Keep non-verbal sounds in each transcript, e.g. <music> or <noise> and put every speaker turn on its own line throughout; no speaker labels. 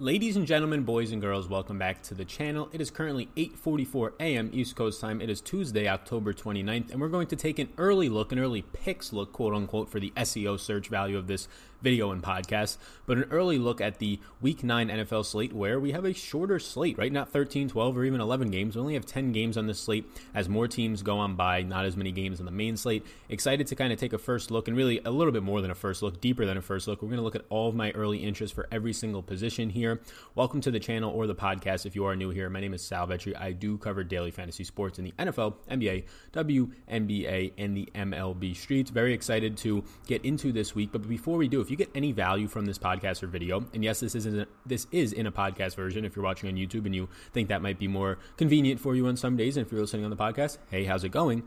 Ladies and gentlemen, boys and girls, welcome back to the channel. It is currently 8:44 a.m. East Coast time. It is Tuesday, October 29th, and we're going to take an early look, an early picks look, quote unquote, for the SEO search value of this video and podcast, but an early look at the week 9 NFL slate where we have a shorter slate, right? Not 13, 12 or even 11 games. We only have 10 games on this slate as more teams go on by, not as many games on the main slate. Excited to kind of take a first look and really a little bit more than a first look, deeper than a first look. We're going to look at all of my early interest for every single position here here. Welcome to the channel or the podcast if you are new here. My name is Sal Vetri. I do cover daily fantasy sports in the NFL, NBA, WNBA, and the MLB streets. Very excited to get into this week. But before we do, if you get any value from this podcast or video, and yes, this isn't this is in a podcast version. If you're watching on YouTube and you think that might be more convenient for you on some days, and if you're listening on the podcast, hey, how's it going?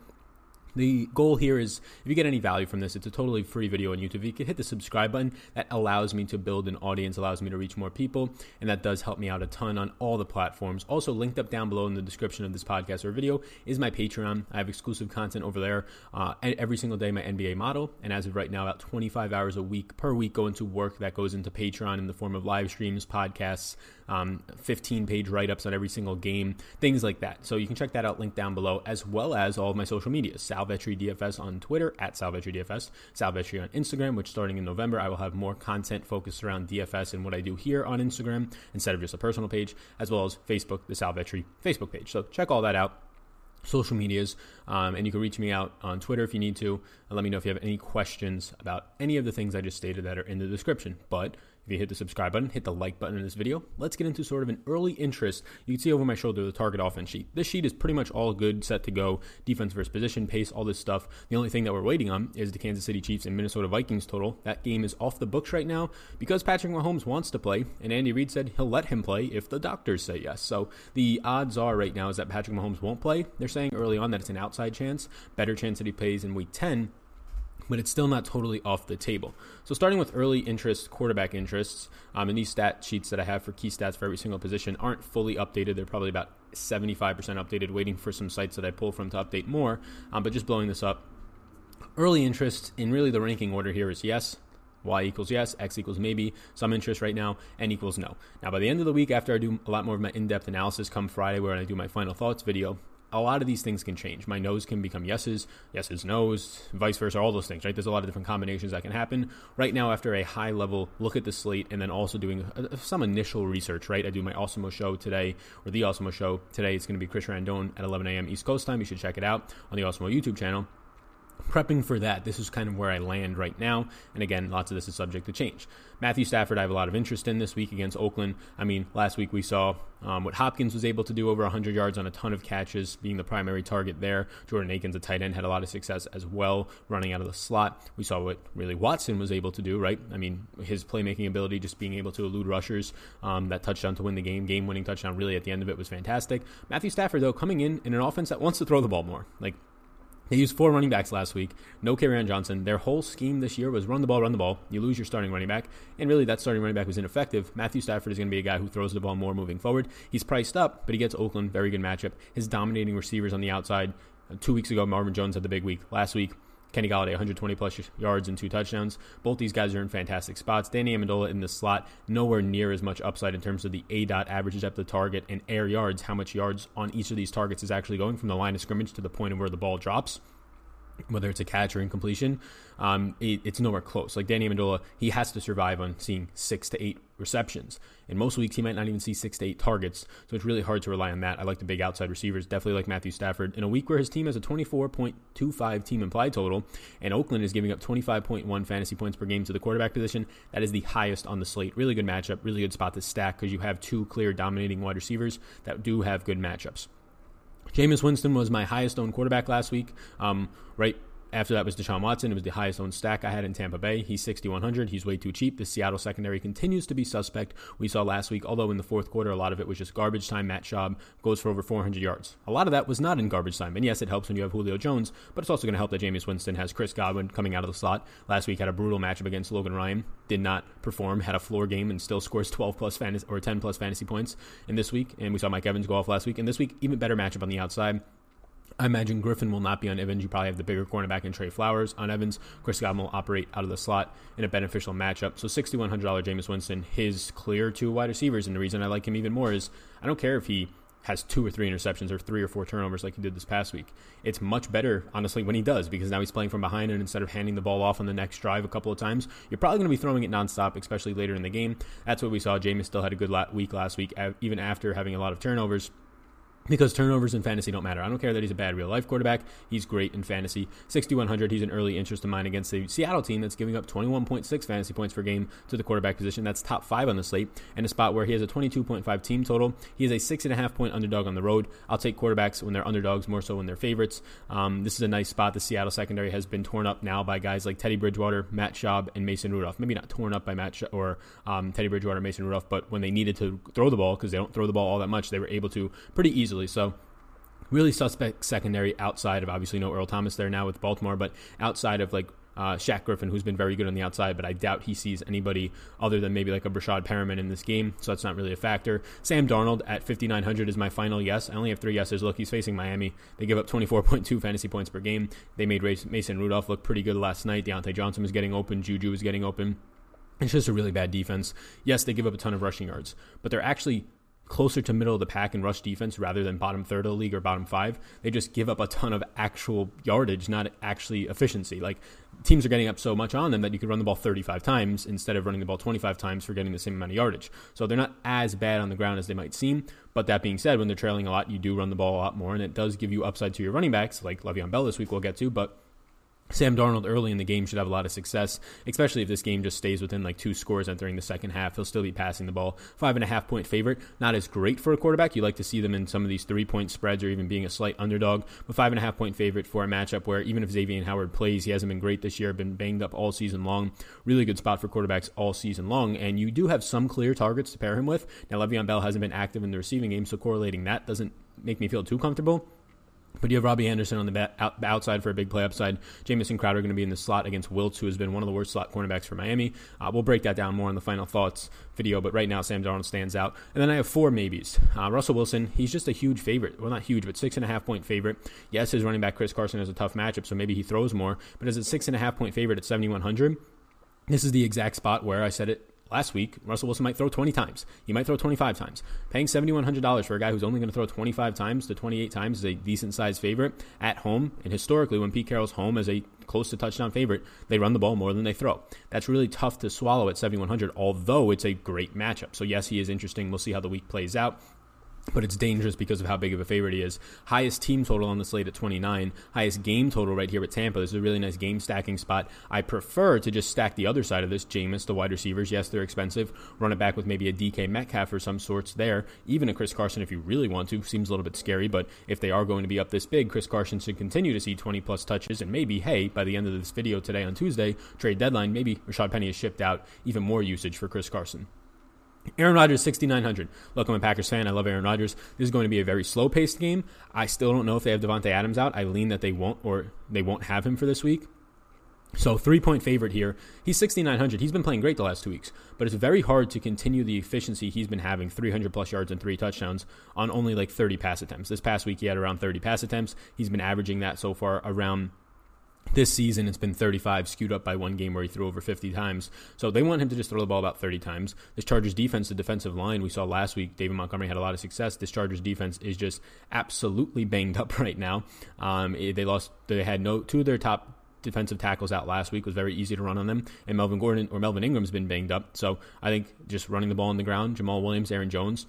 The goal here is if you get any value from this, it's a totally free video on YouTube. You can hit the subscribe button. That allows me to build an audience, allows me to reach more people, and that does help me out a ton on all the platforms. Also, linked up down below in the description of this podcast or video is my Patreon. I have exclusive content over there uh, every single day, my NBA model. And as of right now, about 25 hours a week per week go into work that goes into Patreon in the form of live streams, podcasts, um, 15 page write ups on every single game, things like that. So you can check that out, link down below, as well as all of my social media. Salvetri DFS on Twitter, at Salvetri DFS, Salvetri on Instagram, which starting in November, I will have more content focused around DFS and what I do here on Instagram instead of just a personal page, as well as Facebook, the Salvetri Facebook page. So check all that out social medias um, and you can reach me out on twitter if you need to and let me know if you have any questions about any of the things i just stated that are in the description but if you hit the subscribe button, hit the like button in this video, let's get into sort of an early interest. You can see over my shoulder the target offense sheet. This sheet is pretty much all good, set to go. Defense versus position, pace, all this stuff. The only thing that we're waiting on is the Kansas City Chiefs and Minnesota Vikings total. That game is off the books right now because Patrick Mahomes wants to play, and Andy Reid said he'll let him play if the doctors say yes. So the odds are right now is that Patrick Mahomes won't play. They're saying early on that it's an outside chance, better chance that he plays in week 10 but it's still not totally off the table. So, starting with early interest, quarterback interests, um, and these stat sheets that I have for key stats for every single position aren't fully updated. They're probably about 75% updated, waiting for some sites that I pull from to update more, um, but just blowing this up. Early interest in really the ranking order here is yes, Y equals yes, X equals maybe, some interest right now, N equals no. Now, by the end of the week, after I do a lot more of my in depth analysis come Friday, where I do my final thoughts video, a lot of these things can change. My no's can become yeses, yeses, no's, vice versa, all those things, right? There's a lot of different combinations that can happen. Right now, after a high level look at the slate and then also doing uh, uh, some initial research, right? I do my Awesemo show today, or the Awesemo show today. It's going to be Chris Randone at 11 a.m. East Coast time. You should check it out on the Awesemo YouTube channel prepping for that, this is kind of where I land right now. And again, lots of this is subject to change. Matthew Stafford, I have a lot of interest in this week against Oakland. I mean, last week we saw um, what Hopkins was able to do over 100 yards on a ton of catches, being the primary target there. Jordan Akins, a tight end, had a lot of success as well, running out of the slot. We saw what really Watson was able to do, right? I mean, his playmaking ability, just being able to elude rushers, um, that touchdown to win the game, game winning touchdown, really at the end of it was fantastic. Matthew Stafford, though, coming in in an offense that wants to throw the ball more. Like, they used four running backs last week. No Kerryon Johnson. Their whole scheme this year was run the ball, run the ball. You lose your starting running back, and really that starting running back was ineffective. Matthew Stafford is going to be a guy who throws the ball more moving forward. He's priced up, but he gets Oakland, very good matchup. His dominating receivers on the outside. Uh, two weeks ago, Marvin Jones had the big week. Last week, Kenny Golladay, 120 plus yards and two touchdowns. Both these guys are in fantastic spots. Danny Amendola in the slot, nowhere near as much upside in terms of the A dot averages at the target and air yards. How much yards on each of these targets is actually going from the line of scrimmage to the point of where the ball drops whether it's a catch or incompletion, um, it, it's nowhere close. Like Danny Amendola, he has to survive on seeing six to eight receptions. In most weeks, he might not even see six to eight targets, so it's really hard to rely on that. I like the big outside receivers, definitely like Matthew Stafford. In a week where his team has a 24.25 team implied total, and Oakland is giving up 25.1 fantasy points per game to the quarterback position, that is the highest on the slate. Really good matchup, really good spot to stack because you have two clear dominating wide receivers that do have good matchups. Jameis Winston was my highest owned quarterback last week. Um, right After that was Deshaun Watson. It was the highest owned stack I had in Tampa Bay. He's 6,100. He's way too cheap. The Seattle secondary continues to be suspect. We saw last week, although in the fourth quarter, a lot of it was just garbage time. Matt Schaub goes for over 400 yards. A lot of that was not in garbage time. And yes, it helps when you have Julio Jones, but it's also going to help that Jameis Winston has Chris Godwin coming out of the slot. Last week had a brutal matchup against Logan Ryan. Did not perform, had a floor game, and still scores 12 plus fantasy or 10 plus fantasy points in this week. And we saw Mike Evans go off last week. And this week, even better matchup on the outside. I imagine Griffin will not be on Evans. You probably have the bigger cornerback in Tre Flowers on Evans. Chris Godwin will operate out of the slot in a beneficial matchup. So $6,100 Jameis Winston, his clear two wide receivers. And the reason I like him even more is I don't care if he has two or three interceptions or three or four turnovers like he did this past week. It's much better, honestly, when he does because now he's playing from behind and instead of handing the ball off on the next drive a couple of times, you're probably going to be throwing it nonstop, especially later in the game. That's what we saw. Jameis still had a good week last week, even after having a lot of turnovers because turnovers in fantasy don't matter. I don't care that he's a bad real life quarterback. He's great in fantasy. 6,100, he's an early interest of mine against the Seattle team that's giving up 21.6 fantasy points per game to the quarterback position. That's top five on the slate, and a spot where he has a 22.5 team total. He is a six and a half point underdog on the road. I'll take quarterbacks when they're underdogs more so when they're favorites. Um, this is a nice spot. The Seattle secondary has been torn up now by guys like Teddy Bridgewater, Matt Schaub, and Mason Rudolph. Maybe not torn up by Matt Sh- or um, Teddy Bridgewater, Mason Rudolph, but when they needed to throw the ball, because they don't throw the ball all that much, they were able to pretty easily. So, really suspect secondary outside of obviously no Earl Thomas there now with Baltimore, but outside of like uh, Shaq Griffin, who's been very good on the outside, but I doubt he sees anybody other than maybe like a Breshad Perriman in this game, so that's not really a factor. Sam Darnold at 5,900 is my final yes. I only have three yeses. Look, he's facing Miami. They give up 24.2 fantasy points per game. They made Mason Rudolph look pretty good last night. Diontae Johnson was getting open. Juju was getting open. It's just a really bad defense. Yes, they give up a ton of rushing yards, but they're actually closer to middle of the pack in rush defense rather than bottom third of the league or bottom five. They just give up a ton of actual yardage, not actually efficiency. Like teams are getting up so much on them that you could run the ball 35 times instead of running the ball 25 times for getting the same amount of yardage. So they're not as bad on the ground as they might seem. But that being said, when they're trailing a lot, you do run the ball a lot more, and it does give you upside to your running backs, like Le'Veon Bell this week we'll get to. But Sam Darnold early in the game should have a lot of success, especially if this game just stays within like two scores entering the second half. He'll still be passing the ball. Five and a half point favorite, not as great for a quarterback. You like to see them in some of these three point spreads or even being a slight underdog, but five and a half point favorite for a matchup where even if Xavier Howard plays, he hasn't been great this year, been banged up all season long. Really good spot for quarterbacks all season long, and you do have some clear targets to pair him with. Now, Le'Veon Bell hasn't been active in the receiving game, so correlating that doesn't make me feel too comfortable. But you have Robbie Anderson on the out, outside for a big play upside. Jamison Crowder going to be in the slot against Wiltz, who has been one of the worst slot cornerbacks for Miami. Uh, we'll break that down more in the final thoughts video, but right now Sam Darnold stands out. And then I have four maybes. Uh, Russell Wilson, he's just a huge favorite. Well, not huge, but six and a half point favorite. Yes, his running back Chris Carson has a tough matchup, so maybe he throws more. But as a six and a half point favorite at 7,100, this is the exact spot where I said it last week, Russell Wilson might throw 20 times. He might throw 25 times. Paying $7,100 for a guy who's only going to throw 25 times to 28 times is a decent sized favorite at home. And historically, when Pete Carroll's home as a close to touchdown favorite, they run the ball more than they throw. That's really tough to swallow at 7,100, although it's a great matchup. So, yes, he is interesting. We'll see how the week plays out but it's dangerous because of how big of a favorite he is. Highest team total on the slate at 29. Highest game total right here at Tampa. This is a really nice game stacking spot. I prefer to just stack the other side of this. Jameis, the wide receivers, yes, they're expensive. Run it back with maybe a DK Metcalf or some sorts there. Even a Chris Carson if you really want to. Seems a little bit scary, but if they are going to be up this big, Chris Carson should continue to see 20 plus touches. And maybe, hey, by the end of this video today on Tuesday, trade deadline, maybe Rashaad Penny has shipped out even more usage for Chris Carson. Aaron Rodgers, 6,900. Look, I'm a Packers fan. I love Aaron Rodgers. This is going to be a very slow paced game. I still don't know if they have Davante Adams out. I lean that they won't or they won't have him for this week. So, three point favorite here. He's 6,900. He's been playing great the last two weeks, but it's very hard to continue the efficiency he's been having 300 plus yards and three touchdowns on only like 30 pass attempts. This past week, he had around 30 pass attempts. He's been averaging that so far around this season, it's been 35, skewed up by one game where he threw over 50 times. So they want him to just throw the ball about 30 times. This Chargers defense, the defensive line, we saw last week, David Montgomery had a lot of success. This Chargers defense is just absolutely banged up <laughs> right now. Um, they lost, they had no two of their top defensive tackles out last week was very easy to run on them. And Melvin Gordon or Melvin Ingram's been banged up. So I think just running the ball on the ground, Jamaal Williams, Aaron Jones,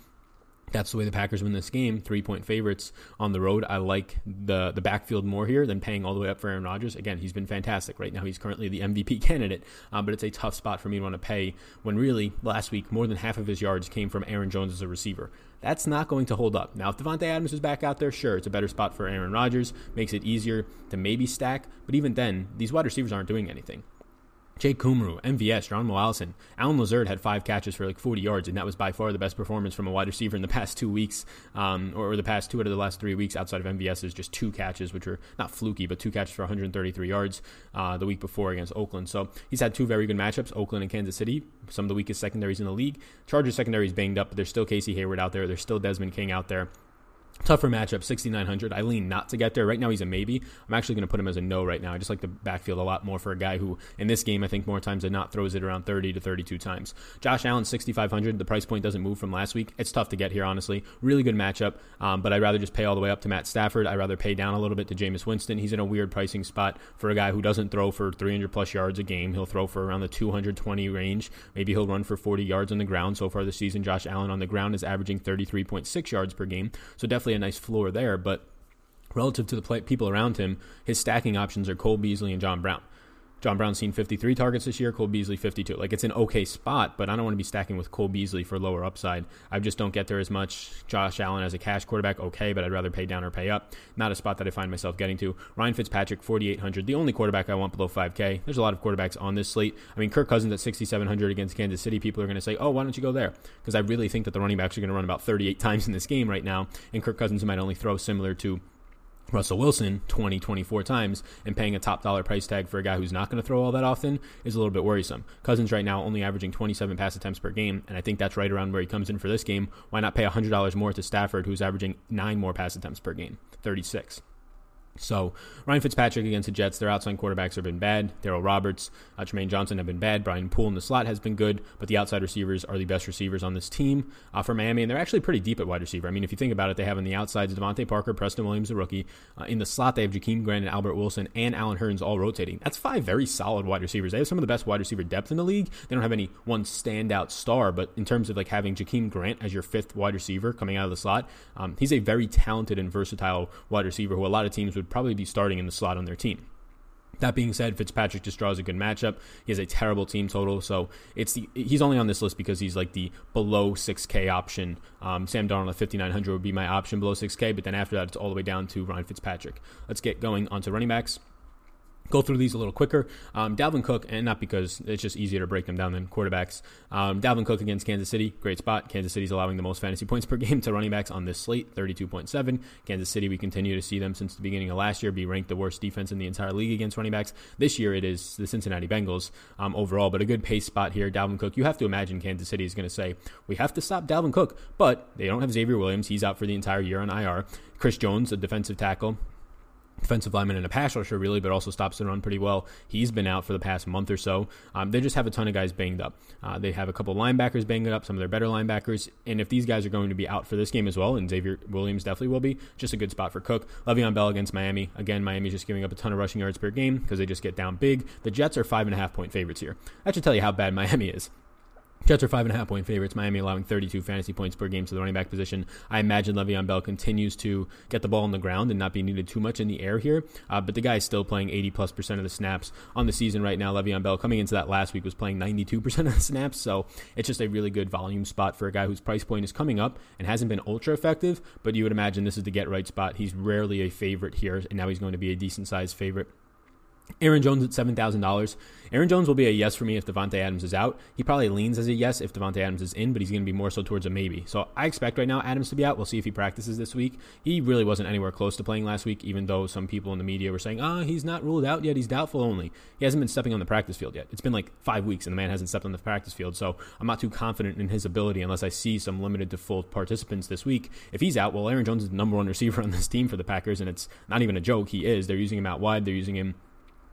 that's the way the Packers win this game. Three point favorites on the road. I like the the backfield more here than paying all the way up for Aaron Rodgers. Again, he's been fantastic. Right now, he's currently the MVP <laughs> candidate, uh, but it's a tough spot for me to want to pay when really last week more than half of his yards came from Aaron Jones as a receiver. That's not going to hold up. Now, if Davante Adams is back out there, sure, it's a better spot for Aaron Rodgers. Makes it easier to maybe stack, but even then, these wide receivers aren't doing anything. Jake Kumerow, MVS, Geronimo Allison, Allen Lazard had five catches for like 40 yards, and that was by far the best performance from a wide receiver in the past two weeks, um, or the past two out of the last three weeks outside of MVS's just two catches, which were not fluky, but two catches for 133 yards uh, the week before against Oakland. So he's had two very good matchups, Oakland and Kansas City, some of the weakest secondaries in the league. Chargers secondary is banged up, but there's still Casey Hayward out there. There's still Desmond King out there. Tougher matchup, 6,900. I lean not to get there. Right now, he's a maybe. I'm actually going to put him as a no right now. I just like the backfield a lot more for a guy who, in this game, I think more times than not throws it around 30 to 32 times. Josh Allen, 6,500. The price point doesn't move from last week. It's tough to get here, honestly. Really good matchup, um, but I'd rather just pay all the way up to Matt Stafford. I'd rather pay down a little bit to Jameis Winston. He's in a weird pricing spot for a guy who doesn't throw for 300 plus yards a game. He'll throw for around the 220 range. Maybe he'll run for 40 yards on the ground. So far this season, Josh Allen on the ground is averaging 33.6 yards per game. So definitely a nice floor there there, but relative to the play, people around him, his stacking options are Cole Beasley and John Brown. John Brown's seen 53 targets this year, Cole Beasley 52. Like it's an okay spot, but I don't want to be stacking with Cole Beasley for lower upside. I just don't get there as much. Josh Allen as a cash quarterback, okay, but I'd rather pay down or pay up. Not a spot that I find myself getting to. Ryan Fitzpatrick 4800, the only quarterback I want below 5K. There's a lot of quarterbacks on this slate. I mean, Kirk Cousins at 6700 against Kansas City. People are going to say, "Oh, why don't you go there?" Because I really think that the running backs are going to run about 38 <laughs> times in this game right now, and Kirk Cousins might only throw similar to Russell Wilson 20, 24 times and paying a top dollar price tag for a guy who's not going to throw all that often is a little bit worrisome. Cousins right now only averaging 27 pass attempts per game, and I think that's right around where he comes in for this game. Why not pay $100 more to Stafford, who's averaging nine more pass attempts per game, 36? So Ryan Fitzpatrick against the Jets, their outside quarterbacks have been bad. Darryl Roberts, uh, Johnson have been bad. Brian Poole in the slot has been good, but the outside receivers are the best receivers on this team uh, for Miami, and they're actually pretty deep at wide receiver. I mean, if you think about it, they have on the outsides DeVante Parker, Preston Williams, the rookie. Uh, in the slot, they have Jakeem Grant and Albert Wilson and Allen Hurns all rotating. That's five very solid wide receivers. They have some of the best wide receiver depth in the league. They don't have any one standout star, but in terms of like having Jakeem Grant as your fifth wide receiver coming out of the slot, um, he's a very talented and versatile wide receiver who a lot of teams would probably be starting in the slot on their team. That being said, Fitzpatrick just draws a good matchup. He has a terrible team total, so it's the he's only on this list because he's like the below 6K option. Um, Sam Darnold at 5900 would be my option below 6K, but then after that, it's all the way down to Ryan Fitzpatrick. Let's get going onto running backs go through these a little quicker. Um, Dalvin Cook, and not because it's just easier to break them down than quarterbacks. Um, Dalvin Cook against Kansas City, great spot. Kansas City's allowing the most fantasy points per <laughs> game to running backs on this slate, 32.7. Kansas City, we continue to see them since the beginning of last year be ranked the worst defense in the entire league against running backs. This year it is the Cincinnati Bengals um, overall, but a good pace spot here. Dalvin Cook, you have to imagine Kansas City is going to say, we have to stop Dalvin Cook, but they don't have Xavier Williams. He's out for the entire year on IR. Chris Jones, a defensive tackle, defensive lineman and a pass rusher, really, but also stops the run pretty well. He's been out for the past month or so. Um, they just have a ton of guys banged up. Uh, they have a couple linebackers banged up, some of their better linebackers. And if these guys are going to be out for this game as well, and Xavier Williams definitely will be, just a good spot for Cook. Le'Veon Bell against Miami. Again, Miami's just giving up a ton of rushing yards per game because they just get down big. The Jets are five and a half point favorites here. That should tell you how bad <laughs> Miami is. Jets are five and a half point favorites. Miami allowing 32 fantasy points per game to the running back position. I imagine Le'Veon Bell continues to get the ball on the ground and not be needed too much in the air here. Uh, but the guy is still playing 80 plus percent of the snaps on the season right now. Le'Veon Bell coming into that last week was playing 92 percent of the snaps. So it's just a really good volume spot for a guy whose price point is coming up and hasn't been ultra effective. But you would imagine this is the get right spot. He's rarely a favorite here, and now he's going to be a decent sized favorite Aaron Jones at seven thousand dollars. Aaron Jones will be a yes for me if Davante Adams is out. He probably leans as a yes if Davante Adams is in, but he's going to be more so towards a maybe. So I expect right now Adams to be out. We'll see if he practices this week. He really wasn't anywhere close to playing last week, even though some people in the media were saying, "Ah, oh, he's not ruled out yet. He's doubtful only." He hasn't been stepping on the practice field yet. It's been like five weeks, and the man hasn't stepped on the practice field. So I'm not too confident in his ability unless I see some limited to full participants this week. If he's out, well, Aaron Jones is the number one receiver on this team for the Packers, and it's not even a joke. He is. They're using him out wide. They're using him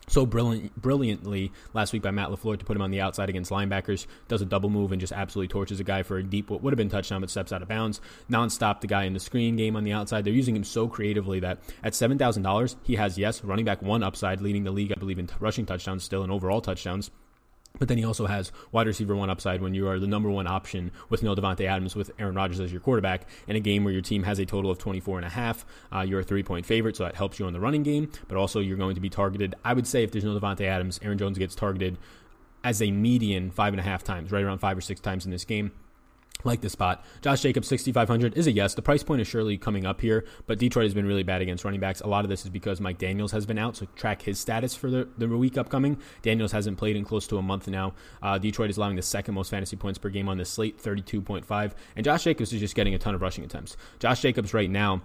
so brilliant, brilliantly last week by Matt LaFleur to put him on the outside against linebackers. Does a double move and just absolutely torches a guy for a deep, what would have been touchdown, but steps out of bounds. Nonstop, the guy in the screen game on the outside. They're using him so creatively that at $7,000, he has, yes, running back one upside, leading the league, I believe, in rushing touchdowns still and overall touchdowns. But then he also has wide receiver one upside when you are the number one option with no Davante Adams with Aaron Rodgers as your quarterback in a game where your team has a total of 24 and a half. Uh, you're a three point favorite, so that helps you on the running game. But also you're going to be targeted. I would say if there's no Davante Adams, Aaron Jones gets targeted as a median five and a half times, right around five or six times in this game like the spot. Josh Jacobs, 6,500 is a yes. The price point is surely coming up here, but Detroit has been really bad against running backs. A lot of this is because Mike Daniels has been out, so track his status for the, the week upcoming. Daniels hasn't played in close to a month now. Uh, Detroit is allowing the second most fantasy points per game on the slate, 32.5. And Josh Jacobs is just getting a ton of rushing attempts. Josh Jacobs right now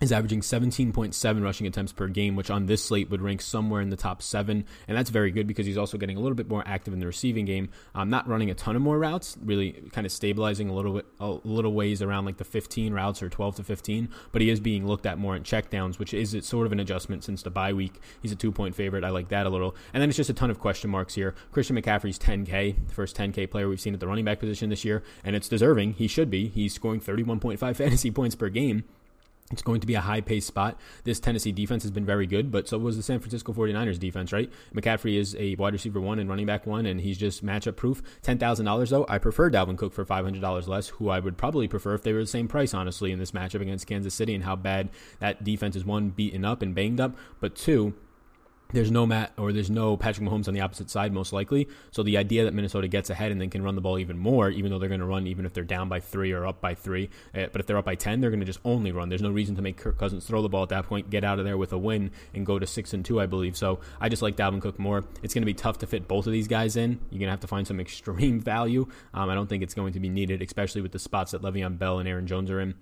is averaging 17.7 rushing attempts per game, which on this slate would rank somewhere in the top seven. And that's very good because he's also getting a little bit more active in the receiving game. Um, not running a ton of more routes, really kind of stabilizing a little bit, a little ways around like the 15 routes or 12 to 15. But he is being looked at more in checkdowns, which is sort of an adjustment since the bye week. He's a two point favorite. I like that a little. And then it's just a ton of question marks here. Christian McCaffrey's 10K, the first 10K player we've seen at the running back position this year, and it's deserving. He should be. He's scoring 31.5 <laughs> fantasy points per game. It's going to be a high paced spot. This Tennessee defense has been very good, but so was the San Francisco 49ers defense, right? McCaffrey is a wide receiver one and running back one, and he's just matchup proof. $10,000 though, I prefer Dalvin Cook for $500 less, who I would probably prefer if they were the same price, honestly, in this matchup against Kansas City and how bad that defense is one, beaten up and banged up, but two, there's no Matt or there's no Patrick Mahomes on the opposite side, most likely. So the idea that Minnesota gets ahead and then can run the ball even more, even though they're going to run even if they're down by three or up by three. Uh, but if they're up by 10, they're going to just only run. There's no reason to make Kirk Cousins throw the ball at that point, get out of there with a win, and go to six and two, I believe. So I just like Dalvin Cook more. It's going to be tough to fit both of these guys in. You're going to have to find some <laughs> extreme value. Um, I don't think it's going to be needed, especially with the spots that Le'Veon Bell and Aaron Jones are in.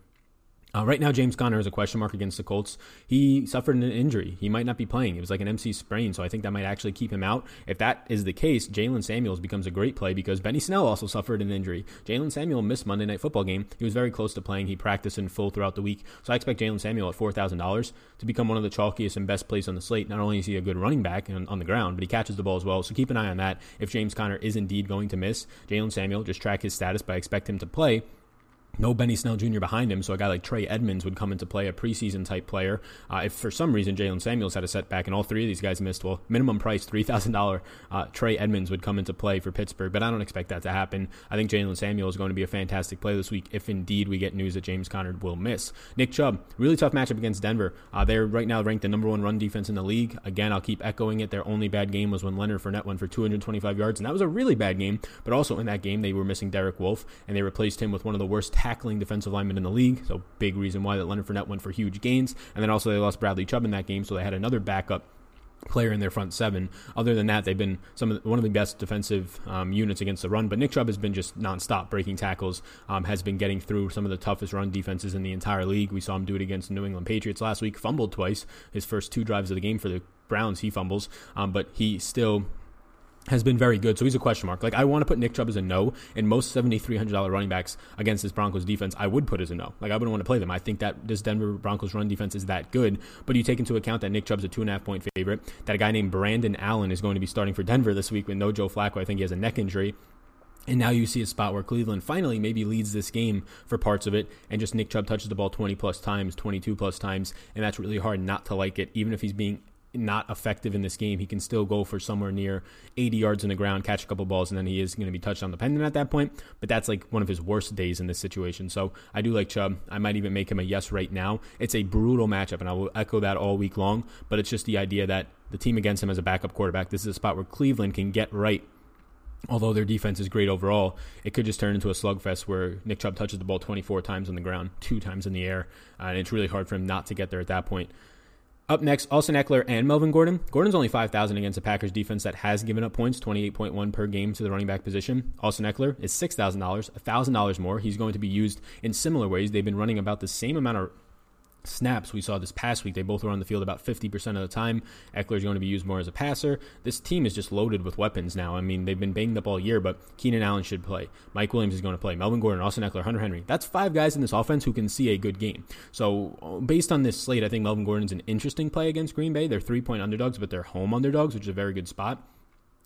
Uh, right now, James Conner is a question mark against the Colts. He suffered an injury. He might not be playing. It was like an MC sprain, so I think that might actually keep him out. If that is the case, Jaylen Samuels becomes a great play because Benny Snell also suffered an injury. Jaylen Samuel missed Monday Night Football game. He was very close to playing. He practiced in full throughout the week. So I expect Jaylen Samuel at $4,000 to become one of the chalkiest and best plays on the slate. Not only is he a good running back on, on the ground, but he catches the ball as well. So keep an eye on that. If James Conner is indeed going to miss, Jaylen Samuel, just track his status, but I expect him to play no Benny Snell Jr. behind him, so a guy like Trey Edmonds would come into play, a preseason type player. Uh, if for some reason Jaylen Samuels had a setback and all three of these guys missed, well, minimum price $3,000, uh, Trey Edmonds would come into play for Pittsburgh, but I don't expect that to happen. I think Jaylen Samuel is going to be a fantastic play this week if indeed we get news that James Conner will miss. Nick Chubb, really tough matchup against Denver. Uh, they're right now ranked the number one run defense in the league. Again, I'll keep echoing it. Their only bad game was when Leonard Fournette went for 225 yards, and that was a really bad game, but also in that game, they were missing Derek Wolfe, and they replaced him with one of the worst tackling defensive line lineman in the league. So big reason why that Leonard Fournette went for huge gains. And then also they lost Bradley Chubb in that game, so they had another backup player in their front seven. Other than that, they've been some of the, one of the best defensive um, units against the run. But Nick Chubb has been just nonstop breaking tackles. Um, has been getting through some of the toughest run defenses in the entire league. We saw him do it against the New England Patriots last week. Fumbled twice. His first two drives of the game for the Browns, he fumbles, um, but he still has been very good. So he's a question mark. Like I want to put Nick Chubb as a no, and most seventy three hundred dollar running backs against this Broncos defense, I would put as a no. Like I wouldn't want to play them. I think that this Denver Broncos run defense is that good. But you take into account that Nick Chubb's a two and a half point favorite. That a guy named Brandon Allen is going to be starting for Denver this week with no Joe Flacco. I think he has a neck injury. And now you see a spot where Cleveland finally maybe leads this game for parts of it, and just Nick Chubb touches the ball 20 plus times, 22 plus times, and that's really hard not to like it, even if he's being not effective in this game, he can still go for somewhere near 80 yards in the ground, catch a couple balls, and then he is going to be touchdown dependent at that point. But that's like one of his worst days in this situation. So I do like Chubb. I might even make him a yes right now. It's a brutal matchup, and I will echo that all week long. But it's just the idea that the team against him as a backup quarterback, this is a spot where Cleveland can get right although their defense is great overall, it could just turn into a slugfest where Nick Chubb touches the ball 24 times on the ground, two times in the air, and it's really hard for him not to get there at that point. Up next, Austin Ekeler and Melvin Gordon. Gordon's only 5,000 against a Packers defense that has given up points, 28.1 per game to the running back position. Austin Ekeler is $6,000, $1,000 more. He's going to be used in similar ways. They've been running about the same amount of snaps we saw this past week. They both were on the field about 50% of the time. Ekeler is going to be used more as a passer. This team is just loaded with weapons now. I mean, they've been banged up all year, but Keenan Allen should play. Mike Williams is going to play. Melvin Gordon, Austin Ekeler, Hunter Henry. That's five guys in this offense who can see a good game. So, based on this slate, I think Melvin Gordon's an interesting play against Green Bay. They're three point underdogs, but they're home underdogs, which is a very good spot.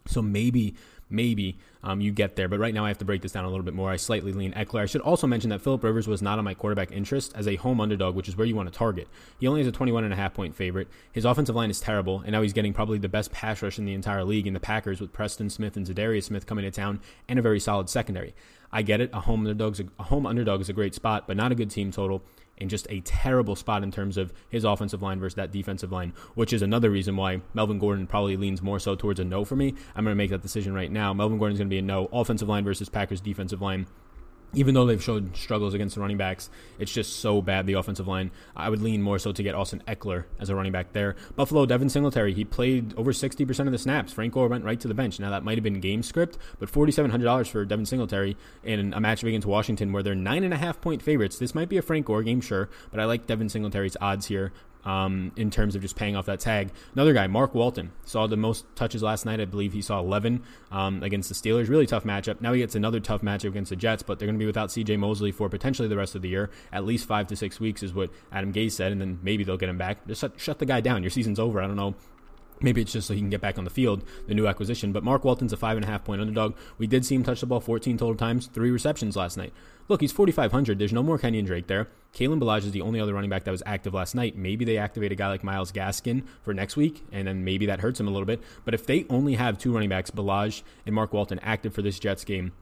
So maybe maybe um, you get there. But right now, I have to break this down a little bit more. I slightly lean Ekeler. I should also mention that Philip Rivers was not on my quarterback interest as a home underdog, which is where you want to target. He only has a 21 and a half point favorite. His offensive line is terrible, and now he's getting probably the best pass rush in the entire league in the Packers with Preston Smith and Za'Darius Smith coming to town and a very solid secondary. I get it. A home underdog's a, a home underdog is a great spot, but not a good team total in just a terrible spot in terms of his offensive line versus that defensive line, which is another reason why Melvin Gordon probably leans more so towards a no for me. I'm going to make that decision right now. Melvin Gordon is going to be a no. Offensive line versus Packers defensive line even though they've showed struggles against the running backs, it's just so bad, the offensive line. I would lean more so to get Austin Ekeler as a running back there. Buffalo, Devin Singletary, he played over 60% of the snaps. Frank Gore went right to the bench. Now, that might have been game script, but $4,700 for Devin Singletary in a matchup against Washington where they're 9.5 point favorites. This might be a Frank Gore game, sure, but I like Devin Singletary's odds here um, in terms of just paying off that tag. Another guy, Mark Walton, saw the most touches last night. I believe he saw 11 um, against the Steelers. Really tough matchup. Now he gets another tough matchup against the Jets, but they're going to be without C.J. Mosley for potentially the rest of the year. At least five to six weeks is what Adam Gase said, and then maybe they'll get him back. Just shut, shut the guy down. Your season's over. I don't know Maybe it's just so he can get back on the field, the new acquisition. But Mark Walton's a five and a half point underdog. We did see him touch the ball 14 total times, three receptions last night. Look, he's 4,500. There's no more Kenyan Drake there. Kalen Ballage is the only other running back that was active last night. Maybe they activate a guy like Myles Gaskin for next week, and then maybe that hurts him a little bit. But if they only have two running backs, Ballage and Mark Walton, active for this Jets game,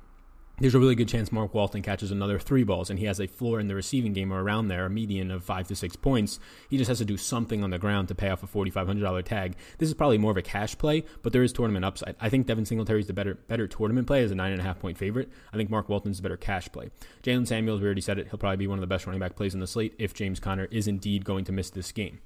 there's a really good chance Mark Walton catches another three balls, and he has a floor in the receiving game or around there, a median of five to six points. He just has to do something on the ground to pay off a $4,500 tag. This is probably more of a cash play, but there is tournament upside. I think Devin Singletary is the better better tournament play as a nine and a half point favorite. I think Mark Walton's a better cash play. Jaylen Samuels, we already said it, he'll probably be one of the best running back plays in the slate if James Conner is indeed going to miss this game.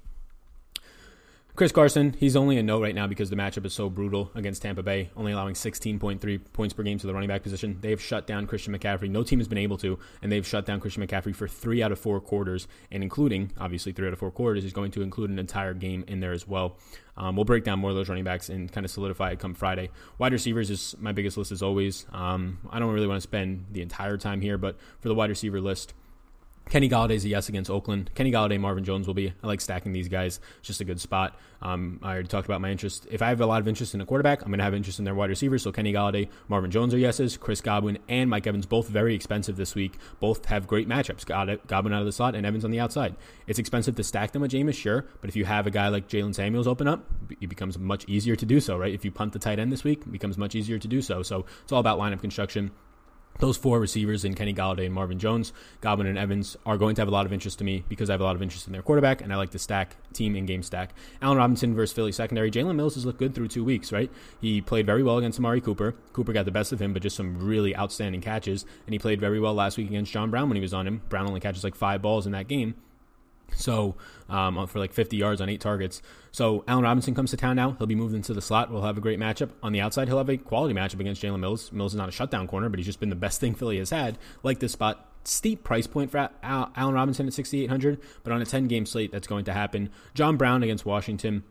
Chris Carson, he's only a no right now because the matchup is so brutal against Tampa Bay, only allowing 16.3 points per game to the running back position. They have shut down Christian McCaffrey. No team has been able to, and they've shut down Christian McCaffrey for three out of four quarters, and including, obviously, three out of four quarters is going to include an entire game in there as well. Um, we'll break down more of those running backs and kind of solidify it come Friday. Wide receivers is my biggest list as always. Um, I don't really want to spend the entire time here, but for the wide receiver list, Kenny Golladay's a yes against Oakland. Kenny Golladay, Marvin Jones will be. I like stacking these guys. It's just a good spot. Um, I already talked about my interest. If I have a lot of interest in a quarterback, I'm going to have interest in their wide receivers. So Kenny Golladay, Marvin Jones are yeses. Chris Godwin and Mike Evans, both very expensive this week. Both have great matchups. Godwin out of the slot and Evans on the outside. It's expensive to stack them with Jameis, sure. But if you have a guy like Jaylen Samuels open up, it becomes much easier to do so, right? If you punt the tight end this week, it becomes much easier to do so. So it's all about lineup construction those four receivers in Kenny Golladay and Marvin Jones, Godwin and Evans are going to have a lot of interest to me because I have a lot of interest in their quarterback and I like to stack team and game stack. Allen Robinson versus Philly secondary. Jalen Mills has looked good through two weeks, right? He played very well against Amari Cooper. Cooper got the best of him, but just some really outstanding catches. And he played very well last week against John Brown when he was on him. Brown only catches like five balls in that game. So um, for like 50 yards on eight targets. So Allen Robinson comes to town now. He'll be moved into the slot. We'll have a great matchup. On the outside, he'll have a quality matchup against Jalen Mills. Mills is not a shutdown corner, but he's just been the best thing Philly has had. Like this spot. Steep price point for Allen Robinson at 6,800, but on a 10 game slate, that's going to happen. John Brown against Washington.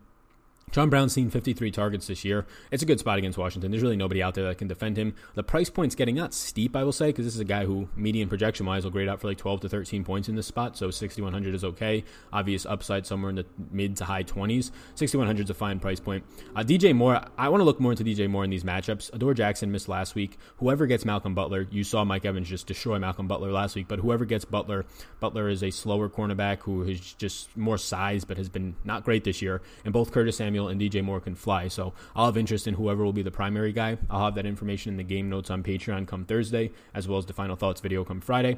John Brown's seen 53 targets this year. It's a good spot against Washington. There's really nobody out there that can defend him. The price point's getting not steep, I will say, because this is a guy who median projection wise will grade out for like 12 to 13 points in this spot. So 6,100 is okay. Obvious upside somewhere in the mid to high 20s. 6,100 is a fine price point. Uh, DJ Moore, I want to look more into DJ Moore in these matchups. Adoree' Jackson missed last week. Whoever gets Malcolm Butler, you saw Mike Evans just destroy Malcolm Butler last week, but whoever gets Butler, Butler is a slower cornerback who is just more size, but has been not great this year. And both Curtis Samuel and DJ Moore can fly. So I'll have interest in whoever will be the primary guy. I'll have that information in the game notes on Patreon come Thursday, as well as the final thoughts video come Friday.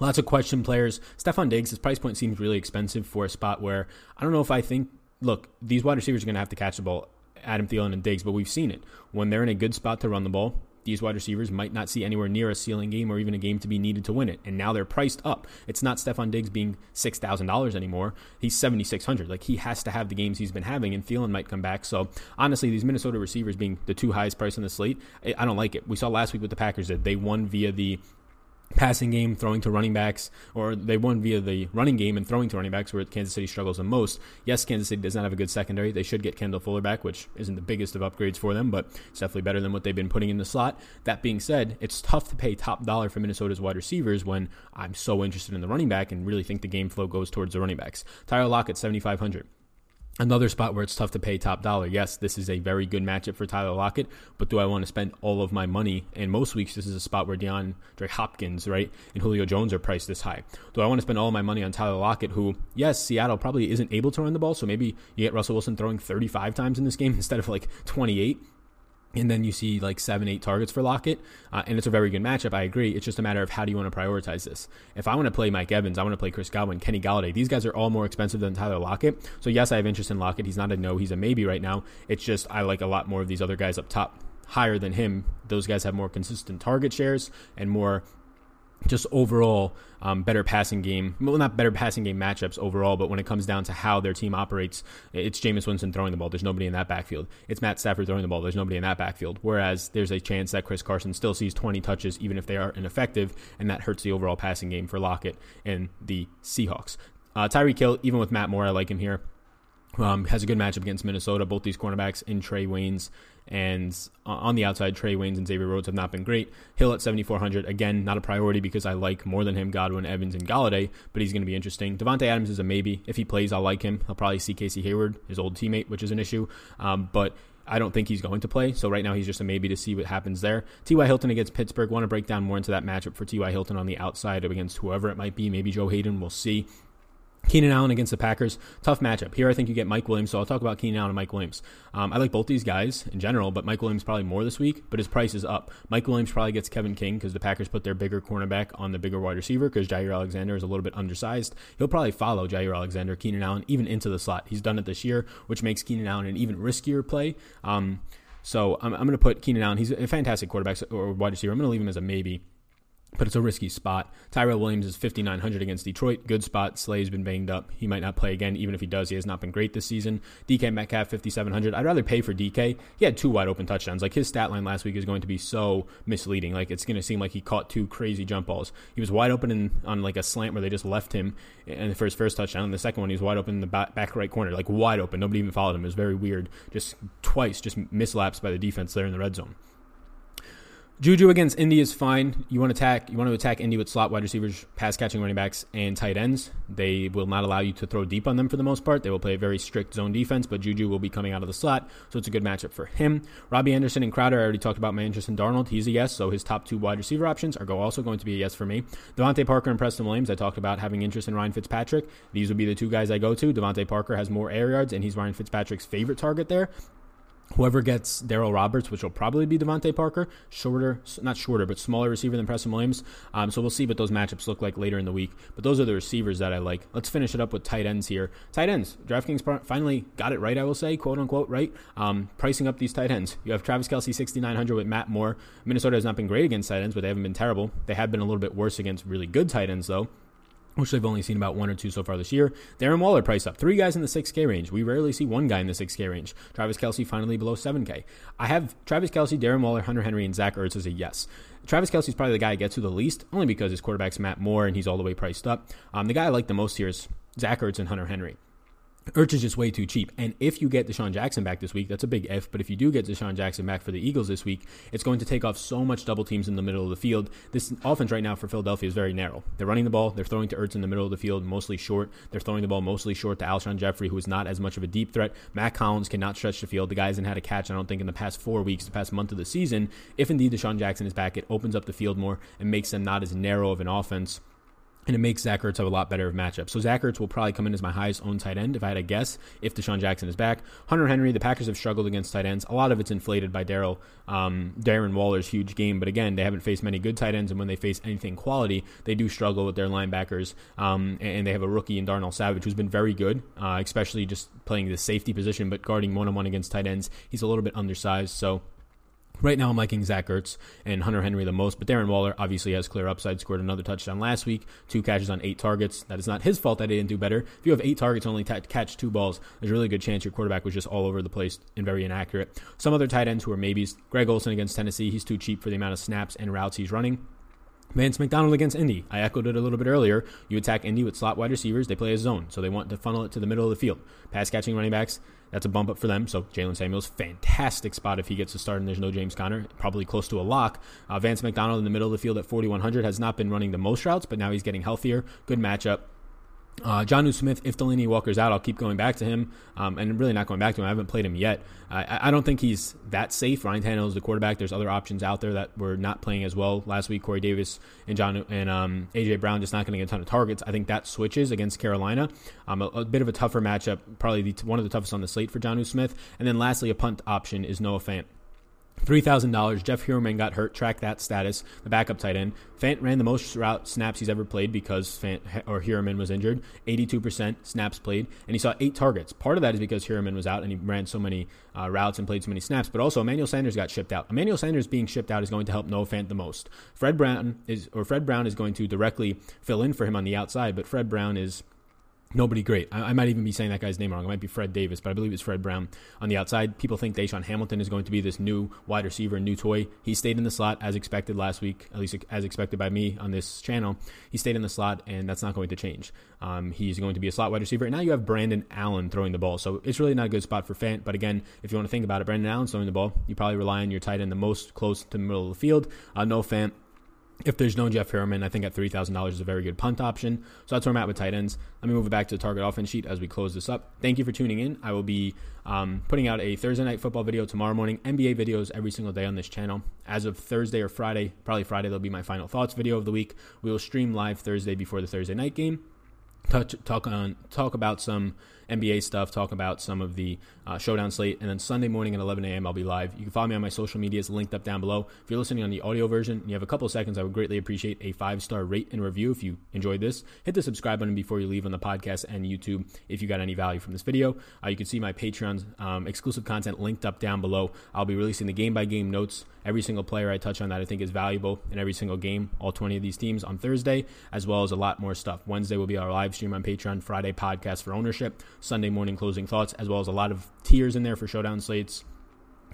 Lots of question players. Stefon Diggs, his price point seems really expensive for a spot where I don't know if I think, look, these wide receivers are going to have to catch the ball, Adam Thielen and Diggs, but we've seen it. When they're in a good spot to run the ball, these wide receivers might not see anywhere near a ceiling game or even a game to be needed to win it. And now they're priced up. It's not Stefon Diggs being $6,000 anymore. He's 7600 Like he has to have the games he's been having, and Thielen might come back. So honestly, these Minnesota receivers being the two highest price on the slate, I don't like it. We saw last week with the Packers that they won via the passing game, throwing to running backs, or they won via the running game and throwing to running backs, where Kansas City struggles the most. Yes, Kansas City does not have a good secondary. They should get Kendall Fuller back, which isn't the biggest of upgrades for them, but it's definitely better than what they've been putting in the slot. That being said, it's tough to pay top dollar for Minnesota's wide receivers when I'm so interested in the running back and really think the game flow goes towards the running backs. Tyler Lockett, 7,500. Another spot where it's tough to pay top dollar. Yes, this is a very good matchup for Tyler Lockett, but do I want to spend all of my money? And most weeks, this is a spot where DeAndre Hopkins, right, and Julio Jones are priced this high. Do I want to spend all my money on Tyler Lockett, who, yes, Seattle probably isn't able to run the ball, so maybe you get Russell Wilson throwing 35 times in this game <laughs> instead of like 28? And then you see like seven, eight targets for Lockett, uh, and it's a very good matchup. I agree. It's just a matter of how do you want to prioritize this. If I want to play Mike Evans, I want to play Chris Godwin, Kenny Golladay. These guys are all more expensive than Tyler Lockett. So yes, I have interest in Lockett. He's not a no. He's a maybe right now. It's just I like a lot more of these other guys up top, higher than him. Those guys have more consistent target shares and more just overall um, better passing game. Well, not better passing game matchups overall, but when it comes down to how their team operates, it's Jameis Winston throwing the ball. There's nobody in that backfield. It's Matt Stafford throwing the ball. There's nobody in that backfield. Whereas there's a chance that Chris Carson still sees 20 touches, even if they are ineffective, and that hurts the overall passing game for Lockett and the Seahawks. Uh, Hill, even with Matt Moore, I like him here. Um, has a good matchup against Minnesota. Both these cornerbacks in Trae Waynes and on the outside, Trae Waynes and Xavier Rhodes have not been great. Hill at 7,400, again, not a priority because I like more than him Godwin, Evans, and Golladay, but he's going to be interesting. Davante Adams is a maybe. If he plays, I'll like him. I'll probably see Casey Hayward, his old teammate, which is an issue. Um, but I don't think he's going to play. So right now he's just a maybe to see what happens there. T.Y. Hilton against Pittsburgh. Want to break down more into that matchup for T.Y. Hilton on the outside against whoever it might be. Maybe Joe Haden. We'll see. Keenan Allen against the Packers, tough matchup. Here, I think you get Mike Williams, so I'll talk about Keenan Allen and Mike Williams. Um, I like both these guys in general, but Mike Williams probably more this week, but his price is up. Mike Williams probably gets Kevin King because the Packers put their bigger cornerback on the bigger wide receiver because Jaire Alexander is a little bit undersized. He'll probably follow Jaire Alexander, Keenan Allen, even into the slot. He's done it this year, which makes Keenan Allen an even riskier play. Um, so I'm, I'm going to put Keenan Allen. He's a fantastic quarterback or wide receiver. I'm going to leave him as a maybe but it's a risky spot. Tyrell Williams is 5,900 against Detroit. Good spot. Slay's been banged up. He might not play again, even if he does. He has not been great this season. DK Metcalf, 5,700. I'd rather pay for DK. He had two wide open touchdowns. Like his stat line last week is going to be so misleading. Like it's going to seem like he caught two crazy jump balls. He was wide open in, on like a slant where they just left him and for his first touchdown. And the second one, he was wide open in the back, right corner, like wide open. Nobody even followed him. It was very weird. Just twice, just mislaps by the defense there in the red zone. Juju against Indy is fine. You want to attack. You want to attack Indy with slot wide receivers, pass catching running backs, and tight ends. They will not allow you to throw deep on them for the most part. They will play a very strict zone defense, but Juju will be coming out of the slot, so it's a good matchup for him. Robbie Anderson and Crowder. I already talked about my interest in Darnold. He's a yes, so his top two wide receiver options are also going to be a yes for me. DeVante Parker and Preston Williams. I talked about having interest in Ryan Fitzpatrick. These would be the two guys I go to. DeVante Parker has more air yards, and he's Ryan Fitzpatrick's favorite target there. Whoever gets Darryl Roberts, which will probably be DeVante Parker, shorter, not shorter, but smaller receiver than Preston Williams. Um, so we'll see what those matchups look like later in the week. But those are the receivers that I like. Let's finish it up with tight ends here. Tight ends. DraftKings finally got it right, I will say, quote unquote, right? Um, pricing up these tight ends. You have Travis Kelce, 6,900 with Matt Moore. Minnesota has not been great against tight ends, but they haven't been terrible. They have been a little bit worse against really good tight ends, though which they've only seen about one or two so far this year. Darren Waller price up. Three guys in the 6K range. We rarely see one guy in the 6K range. Travis Kelce finally below 7K. I have Travis Kelce, Darren Waller, Hunter Henry, and Zach Ertz as a yes. Travis Kelce is probably the guy I get to the least, only because his quarterback's Matt Moore and he's all the way priced up. Um, the guy I like the most here is Zach Ertz and Hunter Henry. Ertz is just way too cheap. And if you get DeSean Jackson back this week, that's a big if. But if you do get DeSean Jackson back for the Eagles this week, it's going to take off so much double teams in the middle of the field. This offense right now for Philadelphia is very narrow. They're running the ball, they're throwing to Ertz in the middle of the field, mostly short. They're throwing the ball mostly short to Alshon Jeffery, who is not as much of a deep threat. Mack Hollins cannot stretch the field. The guy hasn't had a catch, I don't think, in the past four weeks, the past month of the season. If indeed DeSean Jackson is back, it opens up the field more and makes them not as narrow of an offense and it makes Zach Ertz have a lot better of matchup. So Zach Ertz will probably come in as my highest owned tight end if I had a guess. If DeSean Jackson is back, Hunter Henry, the Packers have struggled against tight ends. A lot of it's inflated by Daryl um, Darren Waller's huge game, but again, they haven't faced many good tight ends, and when they face anything quality, they do struggle with their linebackers. Um, and they have a rookie in Darnell Savage who's been very good, uh, especially just playing the safety position, but guarding one on one against tight ends. He's a little bit undersized, so Right now, I'm liking Zach Ertz and Hunter Henry the most, but Darren Waller obviously has clear upside. Scored another touchdown last week, two catches on eight targets. That is not his fault that he didn't do better. If you have eight targets, only t- catch two balls, there's a really good chance your quarterback was just all over the place and very inaccurate. Some other tight ends who are maybes. Greg Olsen against Tennessee, he's too cheap for the amount of snaps and routes he's running. Vance McDonald against Indy. I echoed it a little bit earlier. You attack Indy with slot wide receivers. They play a zone, so they want to funnel it to the middle of the field. Pass catching running backs, that's a bump up for them. So Jaylen Samuels, fantastic spot if he gets to start and there's no James Conner. Probably close to a lock. Uh, Vance McDonald in the middle of the field at 4,100 has not been running the most routes, but now he's getting healthier. Good matchup. Uh, Jonnu Smith, if Delanie Walker's out, I'll keep going back to him, um, and really not going back to him. I haven't played him yet. I, I don't think he's that safe. Ryan Tannehill is the quarterback. There's other options out there that were not playing as well last week. Corey Davis and John and um, AJ Brown just not going to get a ton of targets. I think that switches against Carolina. Um, a, a, bit of a tougher matchup, probably the, one of the toughest on the slate for Jonnu Smith. And then lastly, a punt option is Noah Fant. $3,000. Jeff Heuerman got hurt. Track that status. The backup tight end. Fant ran the most route snaps he's ever played because Fant or Heuerman was injured. 82% snaps played, and he saw eight targets. Part of that is because Heuerman was out and he ran so many uh, routes and played so many snaps. But also, Emmanuel Sanders got shipped out. Emmanuel Sanders being shipped out is going to help Noah Fant the most. Fred Brown is or Fred Brown is going to directly fill in for him on the outside, but Fred Brown is nobody great. I, I, might even be saying that guy's name wrong. It might be Fred Davis, but I believe it's Fred Brown on the outside. People think DaeSean Hamilton is going to be this new wide receiver, new toy. He stayed in the slot as expected last week, at least as expected by me on this channel. He stayed in the slot, and that's not going to change. Um, he's going to be a slot wide receiver. And now you have Brandon Allen throwing the ball. So it's really not a good spot for Fant. But again, if you want to think about it, Brandon Allen's throwing the ball. You probably rely on your tight end the most close to the middle of the field. Uh, no Fant if there's no Jeff Heuerman, I think at three thousand dollars is a very good punt option. So that's where I'm at with tight ends. Let me move it back to the target offense sheet as we close this up. Thank you for tuning in. I will be um, putting out a Thursday night football video tomorrow morning. NBA videos every single day on this channel. As of Thursday or Friday, probably Friday, there'll be my final thoughts video of the week. We will stream live Thursday before the Thursday night game touch talk on talk about some NBA stuff, talk about some of the uh, showdown slate, and then Sunday morning at 11 a.m. I'll be live. You can follow me on my social medias linked up down below. If you're listening on the audio version and you have a couple seconds, I would greatly appreciate a five star rate and review if you enjoyed this. Hit the subscribe button before you leave on the podcast and YouTube if you got any value from this video. Uh, you can see my Patreon's um, exclusive content linked up down below. I'll be releasing the game by game notes. Every single player I touch on that I think is valuable in every single game, all 20 of these teams on Thursday, as well as a lot more stuff. Wednesday will be our live stream on Patreon, Friday podcast for ownership, Sunday morning closing thoughts, as well as a lot of tiers in there for showdown slates.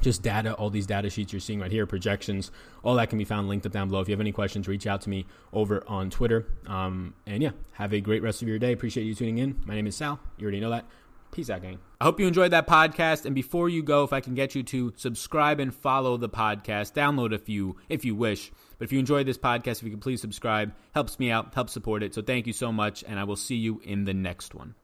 Just data, all these data sheets you're seeing right here, projections, all that can be found linked up down below. If you have any questions, reach out to me over on Twitter. Um, and yeah, have a great rest of your day. Appreciate you tuning in. My name is Sal. You already know that. Peace out, gang. I hope you enjoyed that podcast. And before you go, if I can get you to subscribe and follow the podcast, download a few if you wish. But if you enjoyed this podcast, if you could please subscribe, helps me out, helps support it. So thank you so much, and I will see you in the next one.